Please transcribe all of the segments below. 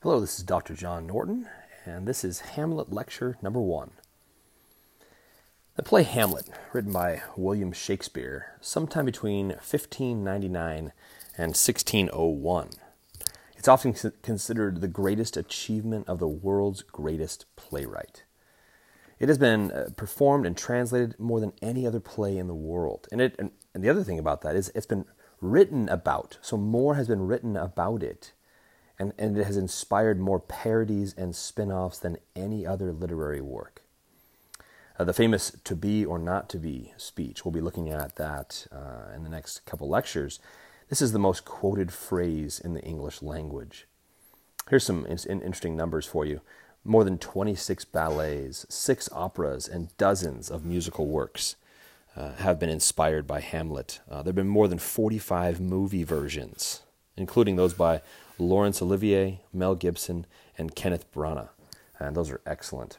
Hello, this is Dr. John Norton, and this is Hamlet Lecture number one. The play Hamlet, written by William Shakespeare, sometime between 1599 and 1601. It's often considered the greatest achievement of the world's greatest playwright. It has been uh, performed and translated more than any other play in the world. And, it, and, and the other thing about that is it's been written about, so more has been written about it and, and it has inspired more parodies and spin offs than any other literary work. Uh, the famous To Be or Not to Be speech, we'll be looking at that uh, in the next couple lectures. This is the most quoted phrase in the English language. Here's some in- interesting numbers for you more than 26 ballets, six operas, and dozens of musical works. Uh, have been inspired by Hamlet. Uh, there have been more than 45 movie versions, including those by Laurence Olivier, Mel Gibson, and Kenneth Branagh. And those are excellent.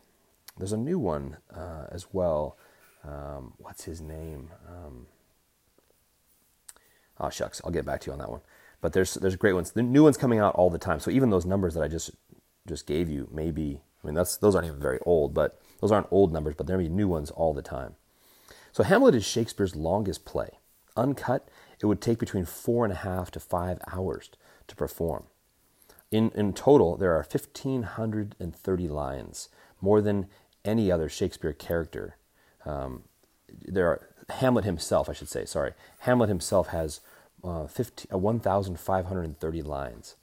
There's a new one uh, as well. Um, what's his name? Um, oh, shucks. I'll get back to you on that one. But there's there's great ones. The new ones coming out all the time. So even those numbers that I just just gave you, maybe I mean that's those aren't even very old, but those aren't old numbers, but there'll be new ones all the time. So Hamlet is Shakespeare's longest play. Uncut, it would take between four and a half to five hours to perform. In, in total, there are 1,530 lines, more than any other Shakespeare character. Um, there are Hamlet himself, I should say, sorry. Hamlet himself has uh, 50, uh, 1,530 lines,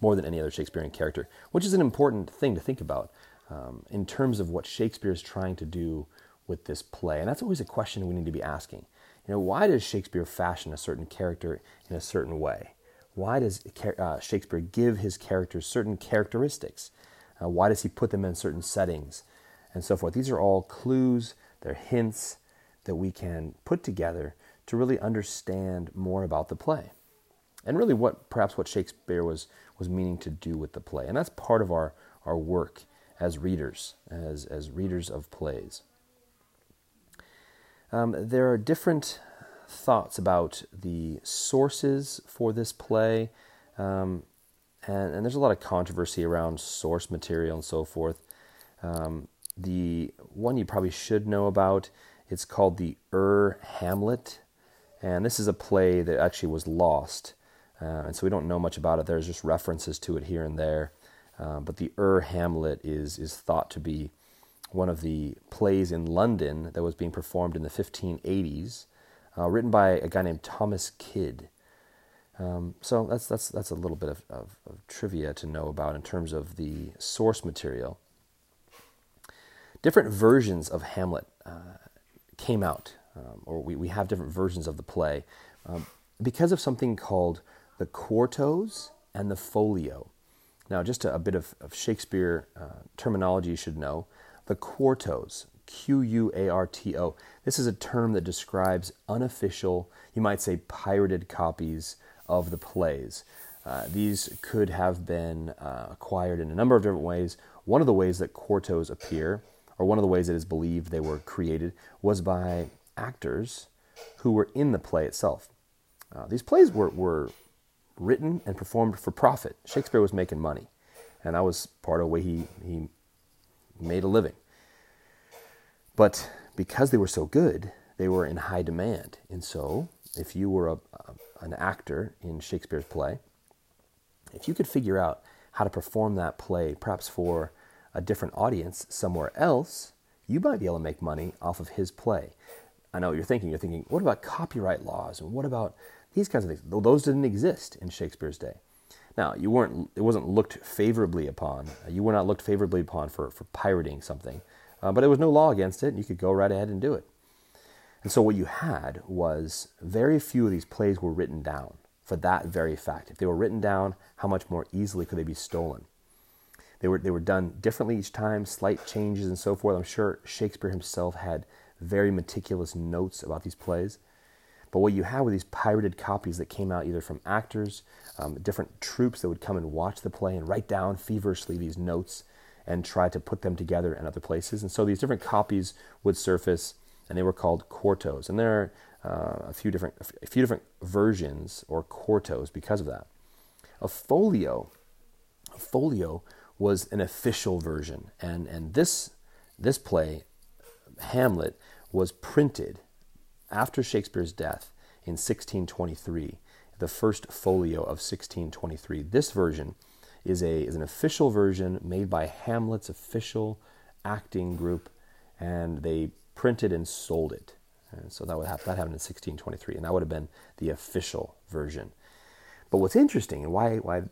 more than any other Shakespearean character, which is an important thing to think about um, in terms of what Shakespeare is trying to do with this play. And that's always a question we need to be asking. You know, why does Shakespeare fashion a certain character in a certain way? Why does uh, Shakespeare give his characters certain characteristics? Uh, why does he put them in certain settings? And so forth. These are all clues, they're hints that we can put together to really understand more about the play. And really what perhaps what Shakespeare was was meaning to do with the play. And that's part of our, our work as readers, as, as readers of plays. Um, there are different thoughts about the sources for this play. Um, and, and, there's a lot of controversy around source material and so forth. Um, the one you probably should know about, it's called the Ur Hamlet. And this is a play that actually was lost. Uh, and so we don't know much about it. There's just references to it here and there. Uh, but the Ur Hamlet is, is thought to be one of the plays in London that was being performed in the 1580s uh, written by a guy named Thomas Kyd. Um, so that's that's that's a little bit of, of, of, trivia to know about in terms of the source material. Different versions of Hamlet uh, came out, um, or we, we have different versions of the play um, because of something called the quartos and the folio. Now, just a, a bit of, of Shakespeare uh, terminology you should know. The quartos, Q U A R T O. This is a term that describes unofficial, you might say pirated copies of the plays. Uh, these could have been uh, acquired in a number of different ways. One of the ways that quartos appear, or one of the ways it is believed they were created, was by actors who were in the play itself. Uh, these plays were, were written and performed for profit. Shakespeare was making money, and that was part of the way he, he made a living. But because they were so good, they were in high demand. And so, if you were a, a, an actor in Shakespeare's play, if you could figure out how to perform that play, perhaps for a different audience somewhere else, you might be able to make money off of his play. I know what you're thinking. You're thinking, what about copyright laws and what about these kinds of things? Those didn't exist in Shakespeare's day. Now, you weren't. It wasn't looked favorably upon. You were not looked favorably upon for, for pirating something. Uh, but there was no law against it, and you could go right ahead and do it. And so what you had was very few of these plays were written down for that very fact. If they were written down, how much more easily could they be stolen? They were, they were done differently each time, slight changes and so forth. I'm sure Shakespeare himself had very meticulous notes about these plays. But what you had were these pirated copies that came out either from actors, um, different troupes that would come and watch the play and write down feverishly these notes and try to put them together in other places. And so these different copies would surface, and they were called quartos. And there are uh, a few different a few different versions or quartos because of that. A folio, a folio was an official version, and and this this play, Hamlet, was printed after Shakespeare's death in 1623, the first folio of 1623. This version is a is an official version made by Hamlet's official acting group, and they printed and sold it. And so that would have, that happened in 1623, and that would have been the official version. But what's interesting and why why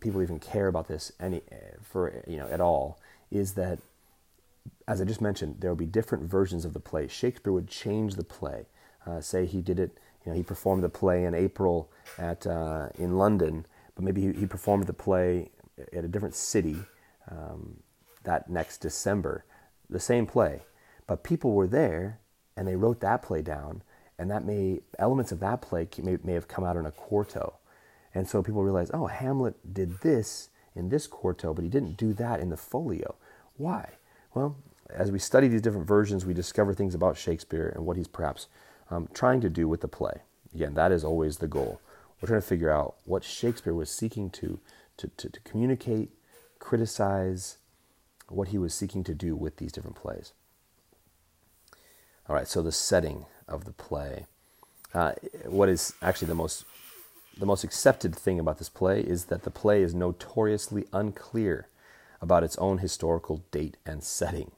people even care about this any for you know at all is that as I just mentioned, there will be different versions of the play. Shakespeare would change the play. Uh, say he did it, you know, he performed the play in April at uh, in London, but maybe he, he, performed the play at a different city um, that next December. The same play, but people were there and they wrote that play down, and that may elements of that play may, may have come out in a quarto, and so people realize, oh, Hamlet did this in this quarto, but he didn't do that in the folio. Why? Well, as we study these different versions, we discover things about Shakespeare and what he's perhaps um, trying to do with the play. Again, that is always the goal. We're trying to figure out what Shakespeare was seeking to, to, to, to communicate, criticize, what he was seeking to do with these different plays. All right, so the setting of the play. Uh, what is actually the most the most accepted thing about this play is that the play is notoriously unclear about its own historical date and setting.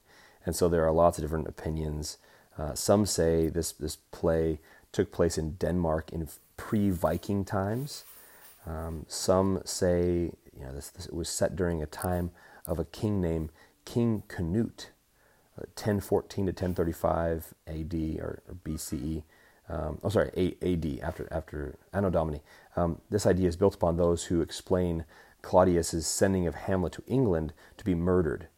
And so there are lots of different opinions. Uh, some say this, this play took place in Denmark in pre Viking times. Um, some say you know, this, this, was set during a time of a king named King Canute, uh, 1014 to 1035 AD or, or BCE. Um, oh, sorry, AD, after, after Anno Domini. Um, this idea is built upon those who explain Claudius's sending of Hamlet to England to be murdered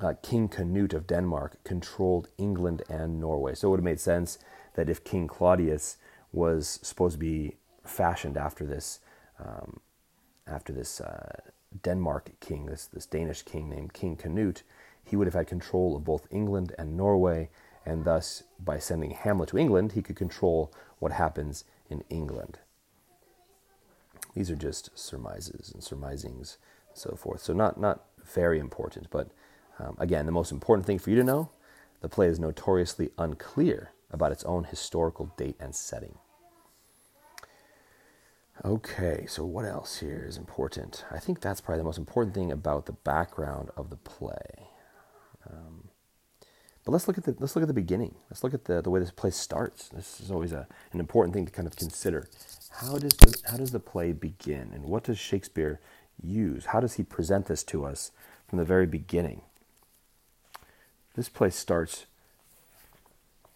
uh, King Canute of Denmark controlled England and Norway. So it would have made sense that if King Claudius was supposed to be fashioned after this, um, after this uh, Denmark king, this this Danish king named King Canute, he would have had control of both England and Norway, and thus by sending Hamlet to England, he could control what happens in England. These are just surmises and surmisings, and so forth. So not not very important, but um, again, the most important thing for you to know the play is notoriously unclear about its own historical date and setting. Okay, so what else here is important? I think that's probably the most important thing about the background of the play. Um, but let's look at the let's look at the beginning. Let's look at the, the way this play starts. This is always a, an important thing to kind of consider. How does the, how does the play begin, and what does Shakespeare use? How does he present this to us from the very beginning? This play starts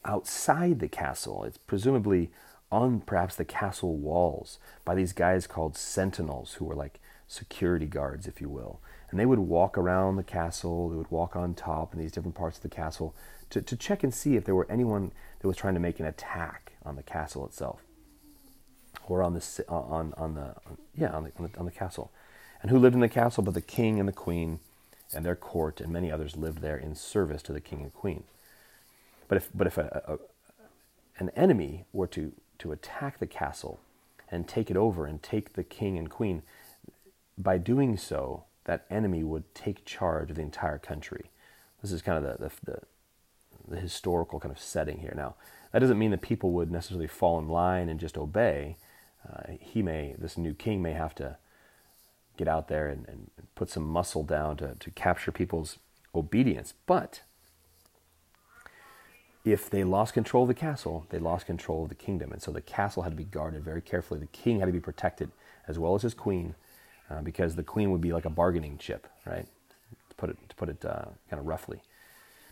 outside the castle. It's presumably on perhaps the castle walls by these guys called sentinels, who were like security guards, if you will. And they would walk around the castle, they would walk on top in these different parts of the castle to, to check and see if there were anyone that was trying to make an attack on the castle itself or on the uh, on on the yeah on the, on the, on the castle and who lived in the castle but the king and the queen and their court and many others lived there in service to the king and queen. But if, but if a, a, an enemy were to, to attack the castle and take it over and take the king and queen, by doing so, that enemy would take charge of the entire country. This is kind of the, the, the, the historical kind of setting here. Now, that doesn't mean that people would necessarily fall in line and just obey. Uh, he may, this new king may have to get out there and, and put some muscle down to, to capture people's obedience. But if they lost control of the castle, they lost control of the kingdom. And so the castle had to be guarded very carefully. The king had to be protected as well as his queen, uh, because the queen would be like a bargaining chip, right? To put it, to put it uh, kind of roughly.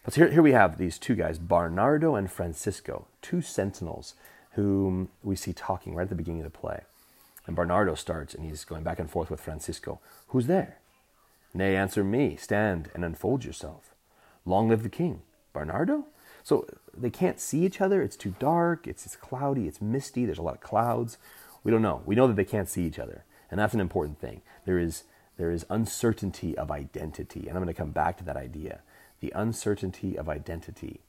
But here, here we have these two guys, Bernardo and Francisco, two sentinels whom we see talking right at the beginning of the play. And Bernardo starts and he's going back and forth with Francisco. Who's there? Nay, answer me. Stand and unfold yourself. Long live the king. Bernardo? So they can't see each other. It's too dark. It's, it's cloudy. It's misty. There's a lot of clouds. We don't know. We know that they can't see each other. And that's an important thing. There is, there is uncertainty of identity. And I'm going to come back to that idea. The uncertainty of identity.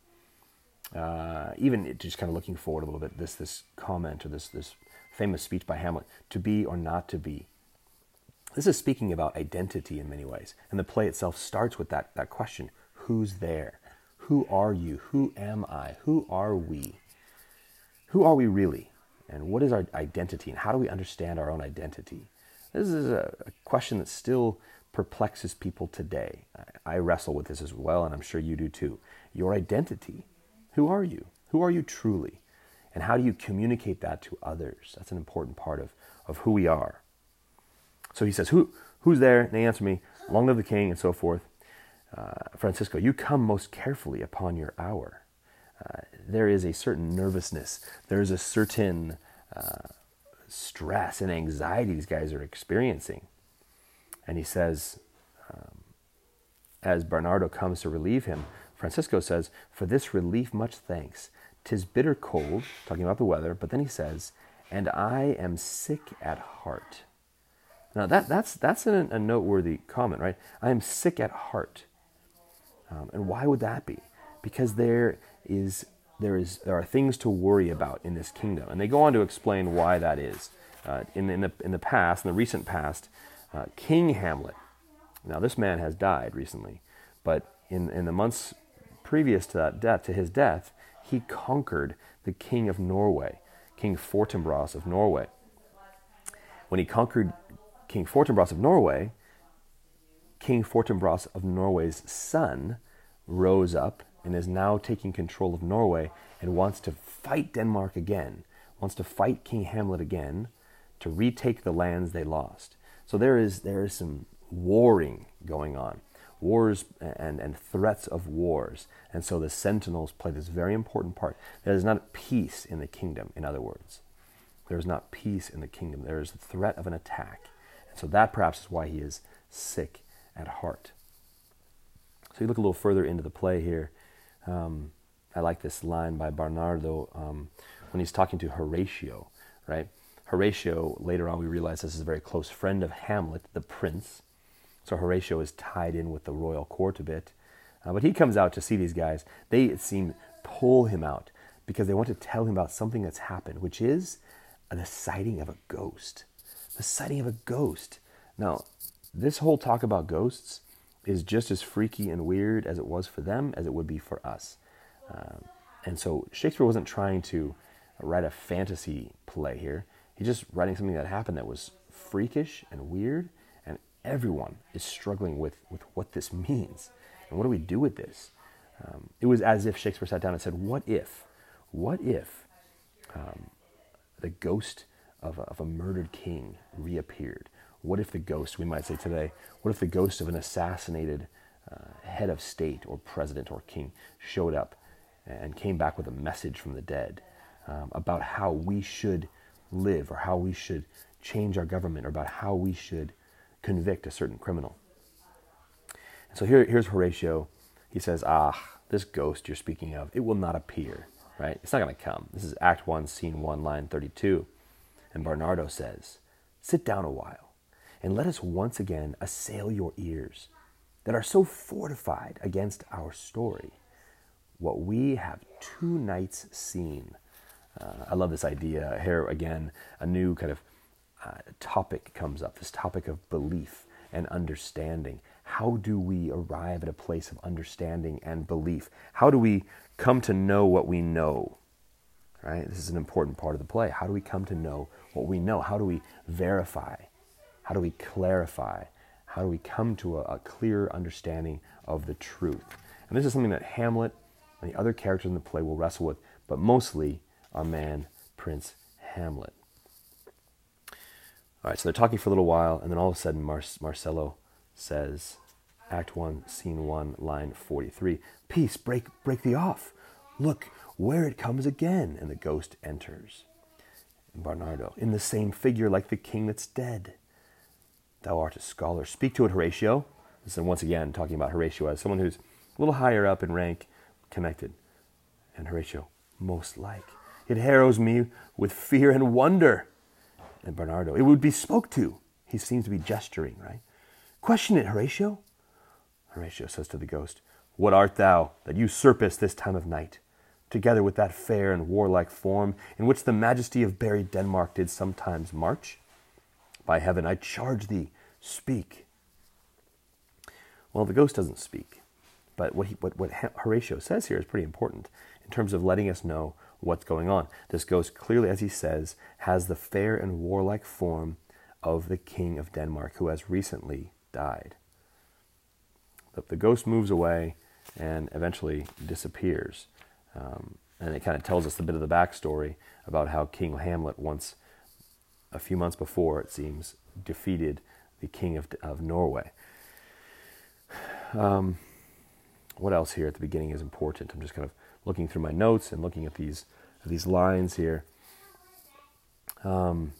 Uh, even just kind of looking forward a little bit, this, this comment or this, this famous speech by Hamlet, to be or not to be. This is speaking about identity in many ways. And the play itself starts with that, that question Who's there? Who are you? Who am I? Who are we? Who are we really? And what is our identity? And how do we understand our own identity? This is a, a question that still perplexes people today. I, I wrestle with this as well, and I'm sure you do too. Your identity. Who are you? Who are you truly? And how do you communicate that to others? That's an important part of, of who we are. So he says, Who, Who's there? And they answer me, Long live the king, and so forth. Uh, Francisco, you come most carefully upon your hour. Uh, there is a certain nervousness, there is a certain uh, stress and anxiety these guys are experiencing. And he says, um, as Bernardo comes to relieve him, Francisco says, For this relief, much thanks. Tis bitter cold, talking about the weather, but then he says, And I am sick at heart. Now, that, that's, that's a, a noteworthy comment, right? I am sick at heart. Um, and why would that be? Because there is there is there are things to worry about in this kingdom, and they go on to explain why that is. Uh, in, in the in the past, in the recent past, uh, King Hamlet. Now this man has died recently, but in in the months previous to that death, to his death, he conquered the king of Norway, King Fortinbras of Norway. When he conquered King Fortinbras of Norway, King Fortinbras of Norway's son rose up and is now taking control of Norway and wants to fight Denmark again, wants to fight King Hamlet again to retake the lands they lost. So there is there is some warring going on, wars and, and threats of wars. And so the sentinels play this very important part. There is not peace in the kingdom, in other words. There is not peace in the kingdom. There is the threat of an attack. And so that perhaps is why he is sick at heart. So you look a little further into the play here. Um, I like this line by Bernardo um, when he's talking to Horatio, right? Horatio, later on, we realize this is a very close friend of Hamlet, the prince. So Horatio is tied in with the royal court a bit. Uh, but he comes out to see these guys. They, it seems, pull him out because they want to tell him about something that's happened, which is the sighting of a ghost. The sighting of a ghost. Now, this whole talk about ghosts is just as freaky and weird as it was for them as it would be for us. Um, and so Shakespeare wasn't trying to write a fantasy play here. He's just writing something that happened that was freakish and weird, and everyone is struggling with, with what this means. And what do we do with this? Um, it was as if Shakespeare sat down and said, What if? What if um, the ghost of a, of a murdered king reappeared? What if the ghost, we might say today, what if the ghost of an assassinated uh, head of state or president or king showed up and came back with a message from the dead um, about how we should live or how we should change our government or about how we should convict a certain criminal? And so here, here's Horatio. He says, Ah, this ghost you're speaking of, it will not appear, right? It's not going to come. This is Act 1, Scene 1, line 32. And Bernardo says, Sit down a while and let us once again assail your ears that are so fortified against our story. What we have two nights seen. Uh, I love this idea. Here again, a new kind of uh, topic comes up this topic of belief and understanding. How do we arrive at a place of understanding and belief? How do we come to know what we know? Right? This is an important part of the play. How do we come to know what we know? How do we verify how do we clarify? How do we come to a, a clear understanding of the truth? And this is something that Hamlet and the other characters in the play will wrestle with, but mostly our man, Prince Hamlet. All right, so they're talking for a little while, and then all of a sudden, Mar- Marcello says, Act 1, Scene 1, line 43, Peace, break, break thee off. Look, where it comes again. And the ghost enters. And Bernardo, in the same figure like the king that's dead. Thou art a scholar. Speak to it, Horatio. This is once again talking about Horatio as someone who's a little higher up in rank, connected. And Horatio, most like. It harrows me with fear and wonder. And Bernardo, it would be spoke to. He seems to be gesturing, right? Question it, Horatio. Horatio says to the ghost, What art thou that usurpest this time of night, together with that fair and warlike form in which the majesty of buried Denmark did sometimes march? By heaven, I charge thee, Speak. Well, the ghost doesn't speak. But what, he, what, what Horatio says here is pretty important in terms of letting us know what's going on. This ghost clearly, as he says, has the fair and warlike form of the king of Denmark who has recently died. But the ghost moves away and eventually disappears. Um, and it kind of tells us a bit of the backstory about how King Hamlet once, a few months before, it seems, defeated the king of, of Norway. Um, what else here at the beginning is important? I'm just kind of looking through my notes and looking at these these lines here. Um,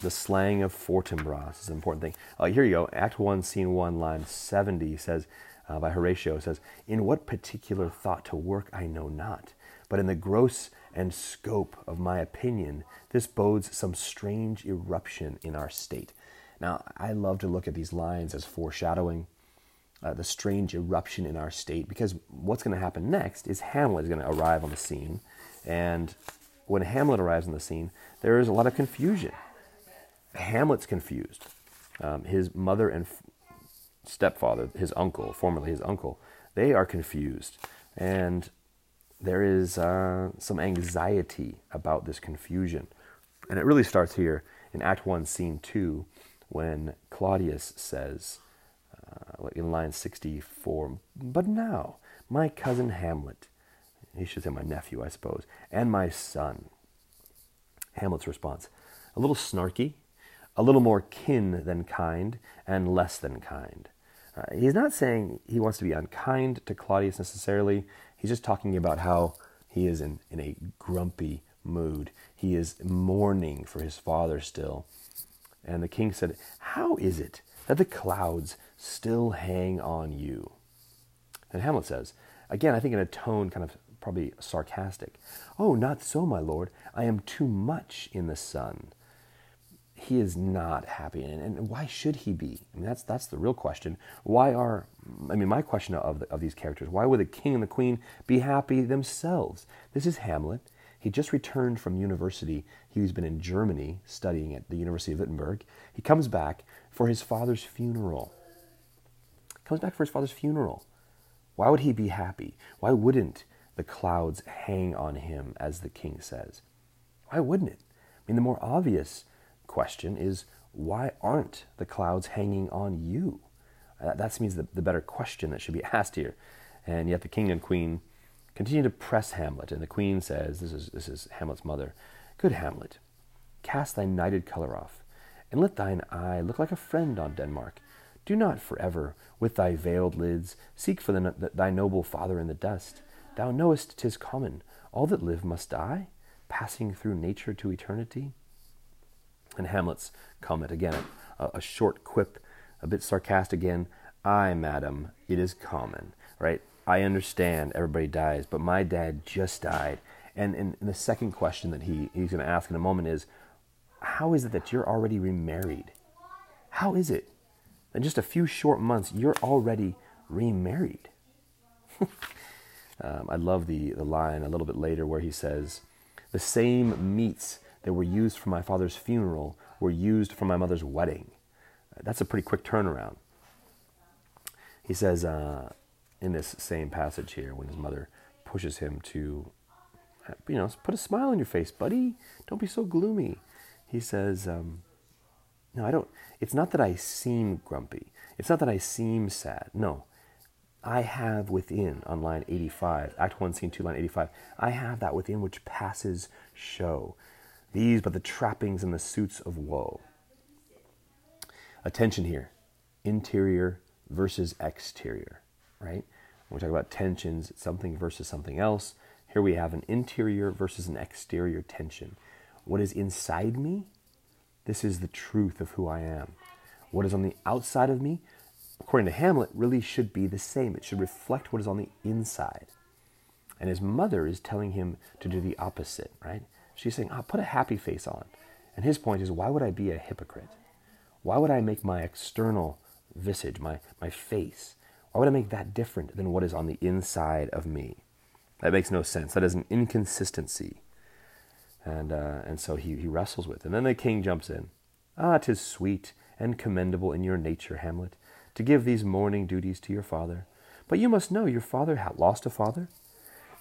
the slang of Fortinbras is an important thing. Uh, here you go. Act 1, Scene 1, line 70 says, uh, by Horatio, says, In what particular thought to work I know not, but in the gross and scope of my opinion, this bodes some strange eruption in our state. Now, I love to look at these lines as foreshadowing uh, the strange eruption in our state because what's going to happen next is Hamlet is going to arrive on the scene. And when Hamlet arrives on the scene, there is a lot of confusion. Hamlet's confused. Um, his mother and f- stepfather, his uncle, formerly his uncle, they are confused. And there is uh, some anxiety about this confusion. And it really starts here in Act 1, Scene 2, when Claudius says, uh, in line 64, but now, my cousin Hamlet, he should say my nephew, I suppose, and my son. Hamlet's response, a little snarky, a little more kin than kind, and less than kind. Uh, he's not saying he wants to be unkind to Claudius necessarily. He's just talking about how he is in, in a grumpy mood. He is mourning for his father still. And the king said, How is it that the clouds still hang on you? And Hamlet says, again, I think in a tone kind of probably sarcastic, Oh, not so, my lord. I am too much in the sun. He is not happy. And, and why should he be? I mean, that's, that's the real question. Why are, I mean, my question of, of these characters, why would the king and the queen be happy themselves? This is Hamlet. He just returned from university. He's been in Germany studying at the University of Wittenberg. He comes back for his father's funeral. Comes back for his father's funeral. Why would he be happy? Why wouldn't the clouds hang on him, as the king says? Why wouldn't it? I mean, the more obvious question is why aren't the clouds hanging on you? Uh, that means the, the better question that should be asked here. And yet the king and queen continue to press Hamlet, and the queen says, This is, this is Hamlet's mother, Good Hamlet, cast thy nighted color off, and let thine eye look like a friend on Denmark. Do not forever, with thy veiled lids, seek for the, thy noble father in the dust. Thou knowest 'tis common, all that live must die, passing through nature to eternity. And Hamlet's comment again, a, a short quip, a bit sarcastic again. Ay, madam, it is common, right? I understand everybody dies, but my dad just died. And, and, and the second question that he, he's going to ask in a moment is How is it that you're already remarried? How is it? In just a few short months, you're already remarried. um, I love the, the line a little bit later where he says, The same meats that were used for my father's funeral were used for my mother's wedding. That's a pretty quick turnaround. He says, uh, in this same passage here when his mother pushes him to, you know, put a smile on your face, buddy. Don't be so gloomy. He says, um, No, I don't. It's not that I seem grumpy. It's not that I seem sad. No. I have within, on line 85, Act 1, Scene 2, line 85, I have that within which passes show. These but the trappings and the suits of woe. Attention here interior versus exterior right? When we talk about tensions, something versus something else. Here we have an interior versus an exterior tension. What is inside me? This is the truth of who I am. What is on the outside of me, according to Hamlet, really should be the same. It should reflect what is on the inside. And his mother is telling him to do the opposite, right? She's saying, oh, put a happy face on. And his point is, why would I be a hypocrite? Why would I make my external visage, my, my face, why would I make that different than what is on the inside of me? That makes no sense. That is an inconsistency. And, uh, and so he, he wrestles with it. And then the king jumps in. Ah, tis sweet and commendable in your nature, Hamlet, to give these mourning duties to your father. But you must know your father lost a father.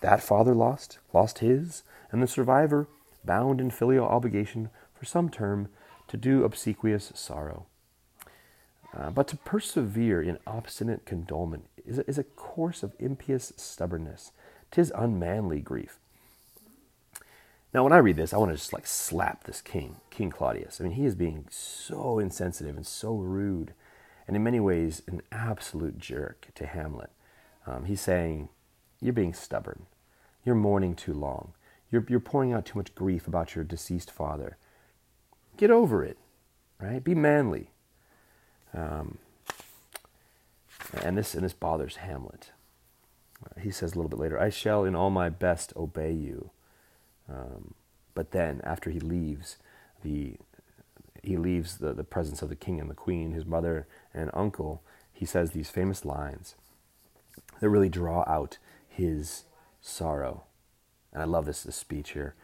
That father lost, lost his, and the survivor bound in filial obligation for some term to do obsequious sorrow. Uh, but to persevere in obstinate condolement is a, is a course of impious stubbornness. Tis unmanly grief. Now, when I read this, I want to just like slap this king, King Claudius. I mean, he is being so insensitive and so rude, and in many ways, an absolute jerk to Hamlet. Um, he's saying, You're being stubborn. You're mourning too long. You're, you're pouring out too much grief about your deceased father. Get over it, right? Be manly. Um, and this and this bothers Hamlet. Uh, he says a little bit later, "I shall in all my best obey you." Um, but then, after he leaves, the he leaves the, the presence of the king and the queen, his mother and uncle. He says these famous lines that really draw out his sorrow. And I love this, this speech here.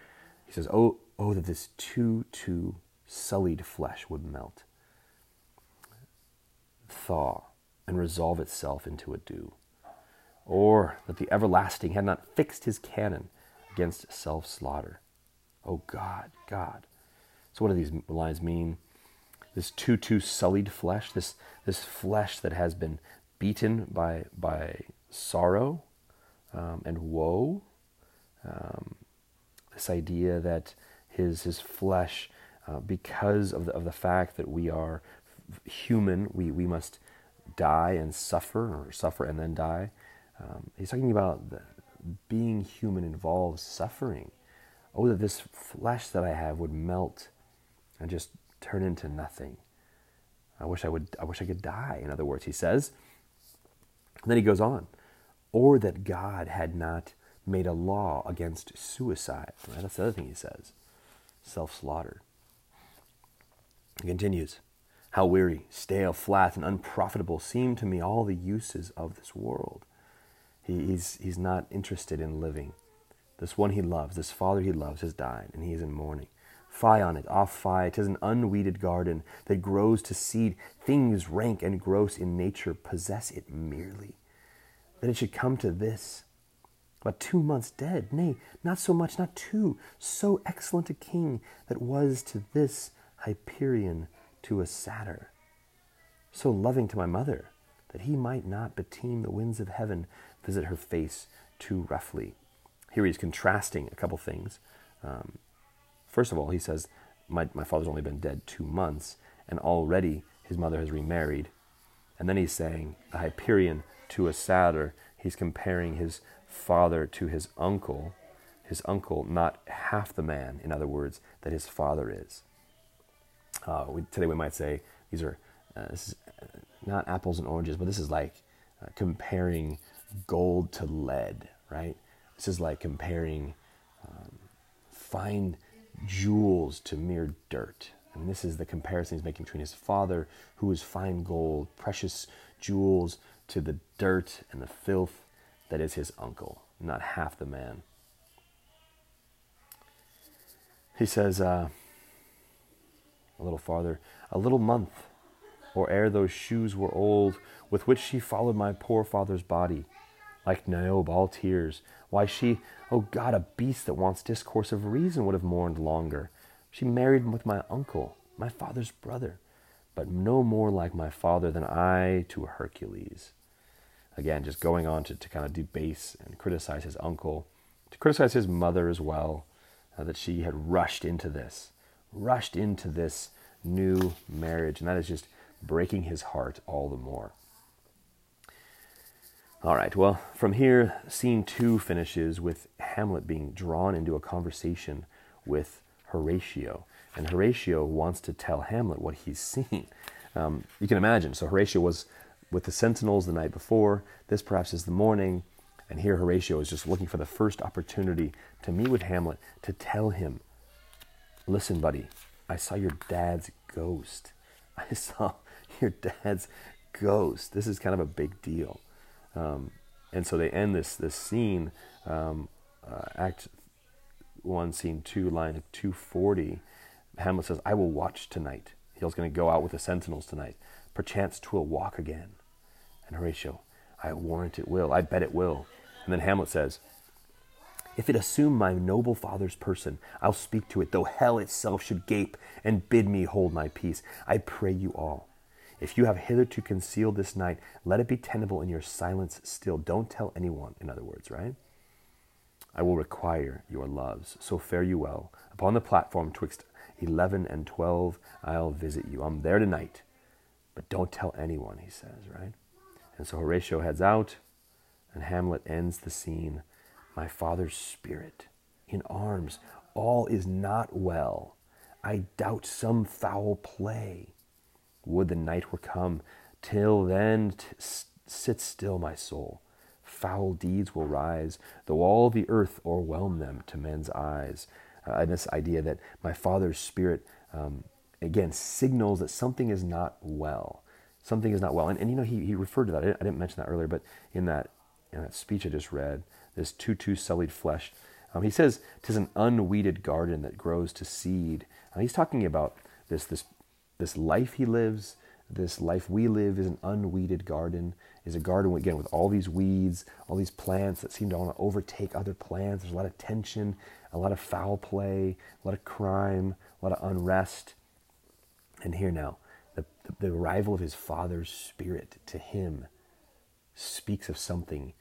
He says, Oh, oh, that this too, too sullied flesh would melt, thaw, and resolve itself into a dew. Or that the everlasting had not fixed his canon against self slaughter. Oh God, God. So, what do these lines mean? This too, too sullied flesh, this, this flesh that has been beaten by, by sorrow um, and woe. Um, this idea that his, his flesh, uh, because of the, of the fact that we are human, we, we must die and suffer, or suffer and then die. Um, he's talking about the, being human involves suffering. Oh, that this flesh that I have would melt and just turn into nothing. I wish I would. I wish I could die. In other words, he says. And then he goes on, or that God had not made a law against suicide. Right? That's the other thing he says, self-slaughter. He continues. How weary, stale, flat, and unprofitable seem to me all the uses of this world. He, he's, he's not interested in living. This one he loves, this father he loves, has died, and he is in mourning. Fie on it, off fie, tis an unweeded garden that grows to seed. Things rank and gross in nature possess it merely. That it should come to this. But two months dead, nay, not so much, not two, so excellent a king that was to this Hyperion to a satyr. So loving to my mother, that he might not beteem the winds of heaven visit her face too roughly. Here he's contrasting a couple things. Um, first of all, he says, my, my father's only been dead two months, and already his mother has remarried. And then he's saying, the Hyperion to a satyr, he's comparing his father to his uncle, his uncle not half the man, in other words, that his father is. Uh, we, today we might say these are uh, this is uh, not apples and oranges, but this is like uh, comparing gold to lead, right? This is like comparing um, fine jewels to mere dirt. And this is the comparison he's making between his father, who is fine gold, precious jewels, to the dirt and the filth that is his uncle, not half the man. He says, uh, a little farther, a little month, or ere those shoes were old, with which she followed my poor father's body, like Niobe, all tears. Why, she, oh God, a beast that wants discourse of reason would have mourned longer. She married with my uncle, my father's brother, but no more like my father than I to Hercules. Again, just going on to, to kind of debase and criticize his uncle, to criticize his mother as well, uh, that she had rushed into this, rushed into this new marriage, and that is just breaking his heart all the more. All right, well, from here, scene two finishes with Hamlet being drawn into a conversation with Horatio. And Horatio wants to tell Hamlet what he's seen. Um, you can imagine. So Horatio was with the sentinels the night before. This perhaps is the morning. And here Horatio is just looking for the first opportunity to meet with Hamlet to tell him, listen, buddy, I saw your dad's ghost. I saw your dad's ghost. This is kind of a big deal. Um, and so they end this this scene, um, uh, Act One, Scene Two, line two forty. Hamlet says, "I will watch tonight." Nightingale's going to go out with the sentinels tonight. Perchance 'twill walk again. And Horatio, I warrant it will. I bet it will. And then Hamlet says, If it assume my noble father's person, I'll speak to it, though hell itself should gape and bid me hold my peace. I pray you all. If you have hitherto concealed this night, let it be tenable in your silence still. Don't tell anyone, in other words, right? I will require your loves. So fare you well. Upon the platform twixt eleven and twelve, I'll visit you. I'm there tonight. But don't tell anyone, he says, right? And so Horatio heads out, and Hamlet ends the scene. My father's spirit in arms, all is not well. I doubt some foul play. Would the night were come. Till then, t- sit still, my soul foul deeds will rise, though all the earth o'erwhelm them to men's eyes. Uh, and this idea that my Father's Spirit, um, again, signals that something is not well. Something is not well. And, and you know, he, he referred to that. I didn't, I didn't mention that earlier, but in that, in that speech I just read, this too, too sullied flesh, um, he says, "Tis an unweeded garden that grows to seed." Uh, he's talking about this, this, this life he lives, this life we live is an unweeded garden, is a garden, again, with all these weeds, all these plants that seem to want to overtake other plants. There's a lot of tension, a lot of foul play, a lot of crime, a lot of unrest. And here now, the, the, the arrival of his father's spirit to him speaks of something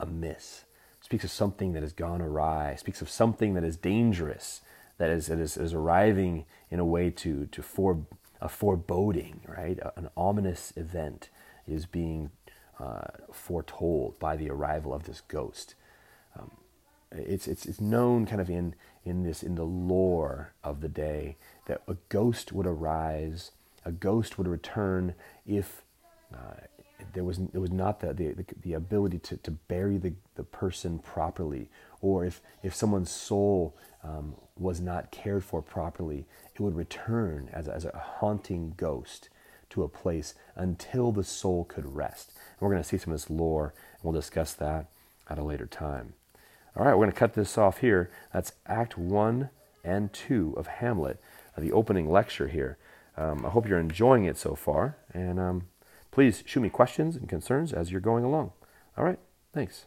amiss, speaks of something that has gone awry, speaks of something that is dangerous, that is, that is, is arriving in a way to, to for, a foreboding, right? An ominous event is being uh, foretold by the arrival of this ghost. Um, it's, it's, it's known kind of in, in this in the lore of the day that a ghost would arise, a ghost would return if uh, there was there was not the, the, the ability to, to bury the, the person properly, or if, if someone's soul um, was not cared for properly, it would return as a, as a haunting ghost to a place until the soul could rest. And we're going to see some of this lore, and we'll discuss that at a later time. All right, we're going to cut this off here. That's Act 1 and 2 of Hamlet, the opening lecture here. Um, I hope you're enjoying it so far, and um, please shoot me questions and concerns as you're going along. All right, thanks.